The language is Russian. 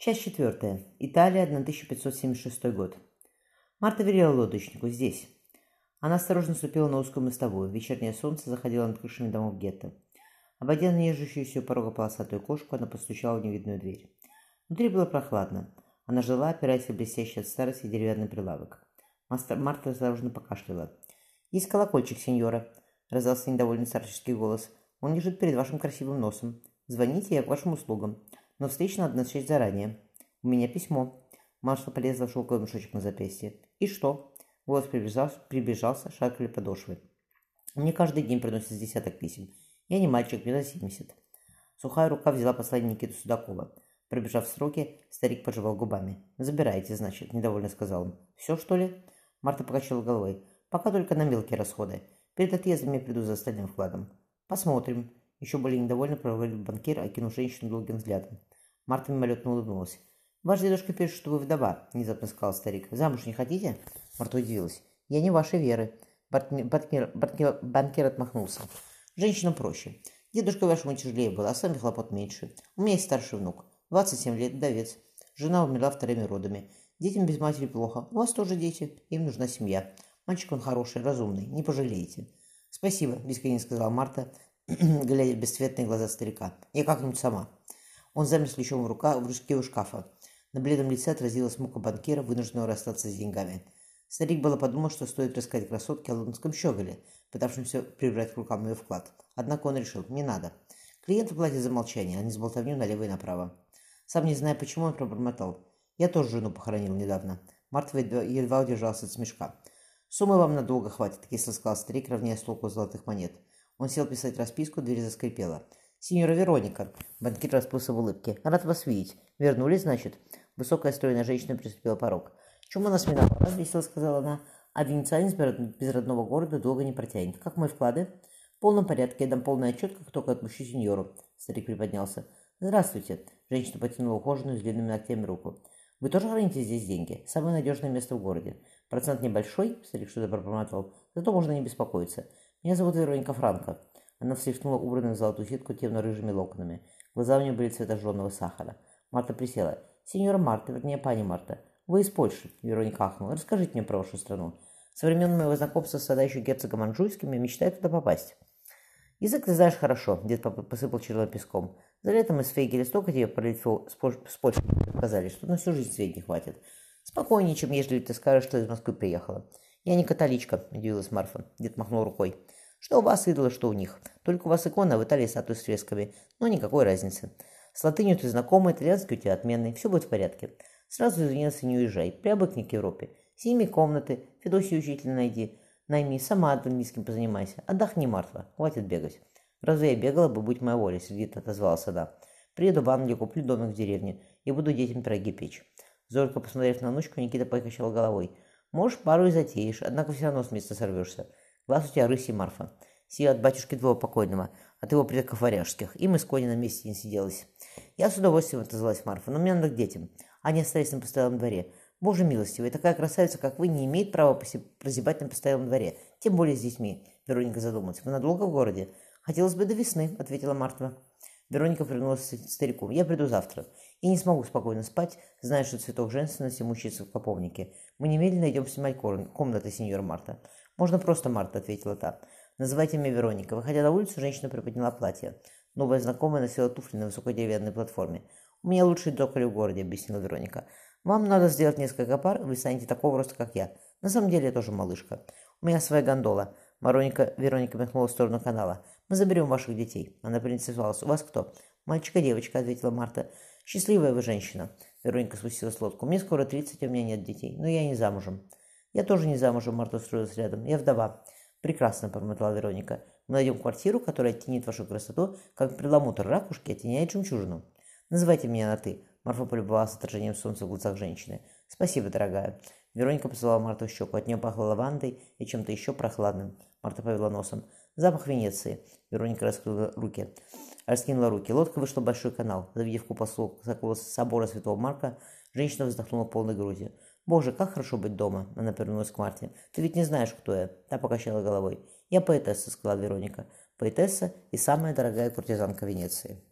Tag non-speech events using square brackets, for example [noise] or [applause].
Часть четвертая. Италия, 1576 год. Марта велела лодочнику «здесь». Она осторожно ступила на узкую мостовую. Вечернее солнце заходило над крышами домов гетто. Обойдя нежащуюся у порога полосатую кошку, она постучала в невидную дверь. Внутри было прохладно. Она жила, опираясь в блестящий от старости деревянный прилавок. Марта осторожно покашляла. «Есть колокольчик, сеньора», — раздался недовольный старческий голос. «Он лежит перед вашим красивым носом. Звоните, я к вашим услугам. Но встречу надо начать заранее. У меня письмо». Марта полезла в шелковый мешочек на запястье. «И что?» Голос приближался, приближался шаркали подошвы. «Мне каждый день приносят десяток писем. Я не мальчик, мне за семьдесят». Сухая рука взяла послание Никиты Судакова. Пробежав сроки, старик пожевал губами. «Забирайте, значит», — недовольно сказал он. «Все, что ли?» Марта покачала головой. «Пока только на мелкие расходы. Перед отъездом я приду за остальным вкладом». «Посмотрим». Еще более недовольно проговорил банкир, окинув женщину долгим взглядом. Марта мимолетно улыбнулась. «Ваш дедушка пишет, что вы вдова», — внезапно сказал старик. «Замуж не хотите?» Марта удивилась. «Я не вашей веры». Банкир, банкир, отмахнулся. «Женщинам проще. Дедушка вашему тяжелее был, а сами хлопот меньше. У меня есть старший внук. 27 лет, вдовец. Жена умерла вторыми родами. Детям без матери плохо. У вас тоже дети. Им нужна семья. Мальчик он хороший, разумный. Не пожалеете. Спасибо, бесконечно сказала Марта, [clears throat] глядя в бесцветные глаза старика. Я как-нибудь сама. Он замер с ключом в, рука, в ручке у шкафа. На бледном лице отразилась мука банкира, вынужденного расстаться с деньгами. Старик было подумал, что стоит рассказать красотке о лондонском щеголе, пытавшемся прибрать к рукам ее вклад. Однако он решил, не надо. Клиенты платят за молчание, а не за болтовню налево и направо. Сам не зная почему, он пробормотал. Я тоже жену похоронил недавно. Мартва едва удержался от смешка. Суммы вам надолго хватит, кисло сказал старик, равняя столку золотых монет. Он сел писать расписку, дверь заскрипела. «Синьора Вероника!» Банкир расплылся в улыбке. «Рад вас видеть. Вернулись, значит?» Высокая стройная женщина приступила порог. «Чему нас миновала?» — весело сказала она. «А венецианец без родного города долго не протянет. Как мои вклады?» «В полном порядке. Я дам полный отчет, как только отпущу сеньору». Старик приподнялся. «Здравствуйте!» Женщина потянула ухоженную с длинными ногтями руку. «Вы тоже храните здесь деньги? Самое надежное место в городе. Процент небольшой?» Старик что-то пробормотал. «Зато можно не беспокоиться. Меня зовут Вероника Франко». Она встряхнула убранную в золотую сетку темно-рыжими локонами. Глаза у нее были цвета жженого сахара. Марта присела. «Сеньора Марта, вернее, пани Марта. Вы из Польши?» Вероника ахнула. «Расскажите мне про вашу страну. Со времен моего знакомства с еще герцогом Анжуйским я мечтаю туда попасть». «Язык ты знаешь хорошо», — дед посыпал черным песком. «За летом из Фейгелистока тебе пролетел с Польши сказали, что на всю жизнь свет хватит. Спокойнее, чем ежели ты скажешь, что из Москвы приехала». «Я не католичка», — удивилась Марфа. Дед махнул рукой. «Что у вас идолы, что у них. Только у вас икона, в Италии статуя с фресками. Но никакой разницы. С латынью ты знакомый, итальянский у тебя отменный. Все будет в порядке. Сразу извинился, не уезжай. Привыкни к Европе. Сними комнаты, Федосию учителя найди. Найми, сама английским позанимайся. Отдохни, Марфа, хватит бегать. Разве я бегала бы, будь моя воля, сердито отозвалась она. Приеду в Англию, куплю домик в деревне и буду детям пироги печь. Зорко посмотрев на внучку, Никита покачал головой. Можешь, пару и затеешь, однако все равно с места сорвешься. Глаз у тебя рыси, Марфа. Сия от батюшки твоего покойного, от его предков варяжских. И мы с Коней на месте не сиделась. Я с удовольствием отозвалась Марфа, но мне надо к детям. Они остались на постоялом дворе. Боже милостивый, такая красавица, как вы, не имеет права прозябать на постоялом дворе, тем более с детьми. Вероника задумалась. Вы надолго в городе? Хотелось бы до весны, ответила Марта. Вероника повернулась к старику. Я приду завтра. И не смогу спокойно спать, зная, что цветок женственности мучится в поповнике. Мы немедленно идем снимать комнаты, сеньор Марта. Можно просто Марта, ответила та. Называйте меня Вероника. Выходя на улицу, женщина приподняла платье. Новая знакомая носила туфли на высокой деревянной платформе. «У меня лучший токарь в городе», — объяснила Вероника. Вам надо сделать несколько пар, вы станете такого роста, как я. На самом деле я тоже малышка. У меня своя гондола. Мароника, Вероника махнула в сторону канала. Мы заберем ваших детей. Она поинтересовалась. У вас кто? Мальчика, девочка, ответила Марта. Счастливая вы женщина. Вероника спустилась с лодку. Мне скоро 30, а у меня нет детей. Но я не замужем. Я тоже не замужем, Марта устроилась рядом. Я вдова. Прекрасно, промотала Вероника. Мы найдем квартиру, которая оттенит вашу красоту, как перламутр ракушки оттеняет жемчужину. Называйте меня на «ты». Марфа полюбовалась отражением солнца в глазах женщины. «Спасибо, дорогая». Вероника поцеловала Марту в щеку. От нее пахло лавандой и чем-то еще прохладным. Марта повела носом. «Запах Венеции». Вероника раскрыла руки. Раскинула руки. Лодка вышла в большой канал. Завидев купол собора Святого Марка, женщина вздохнула полной грудью. «Боже, как хорошо быть дома!» Она повернулась к Марте. «Ты ведь не знаешь, кто я?» Та покачала головой. «Я поэтесса», — сказала Вероника. «Поэтесса и самая дорогая куртизанка Венеции».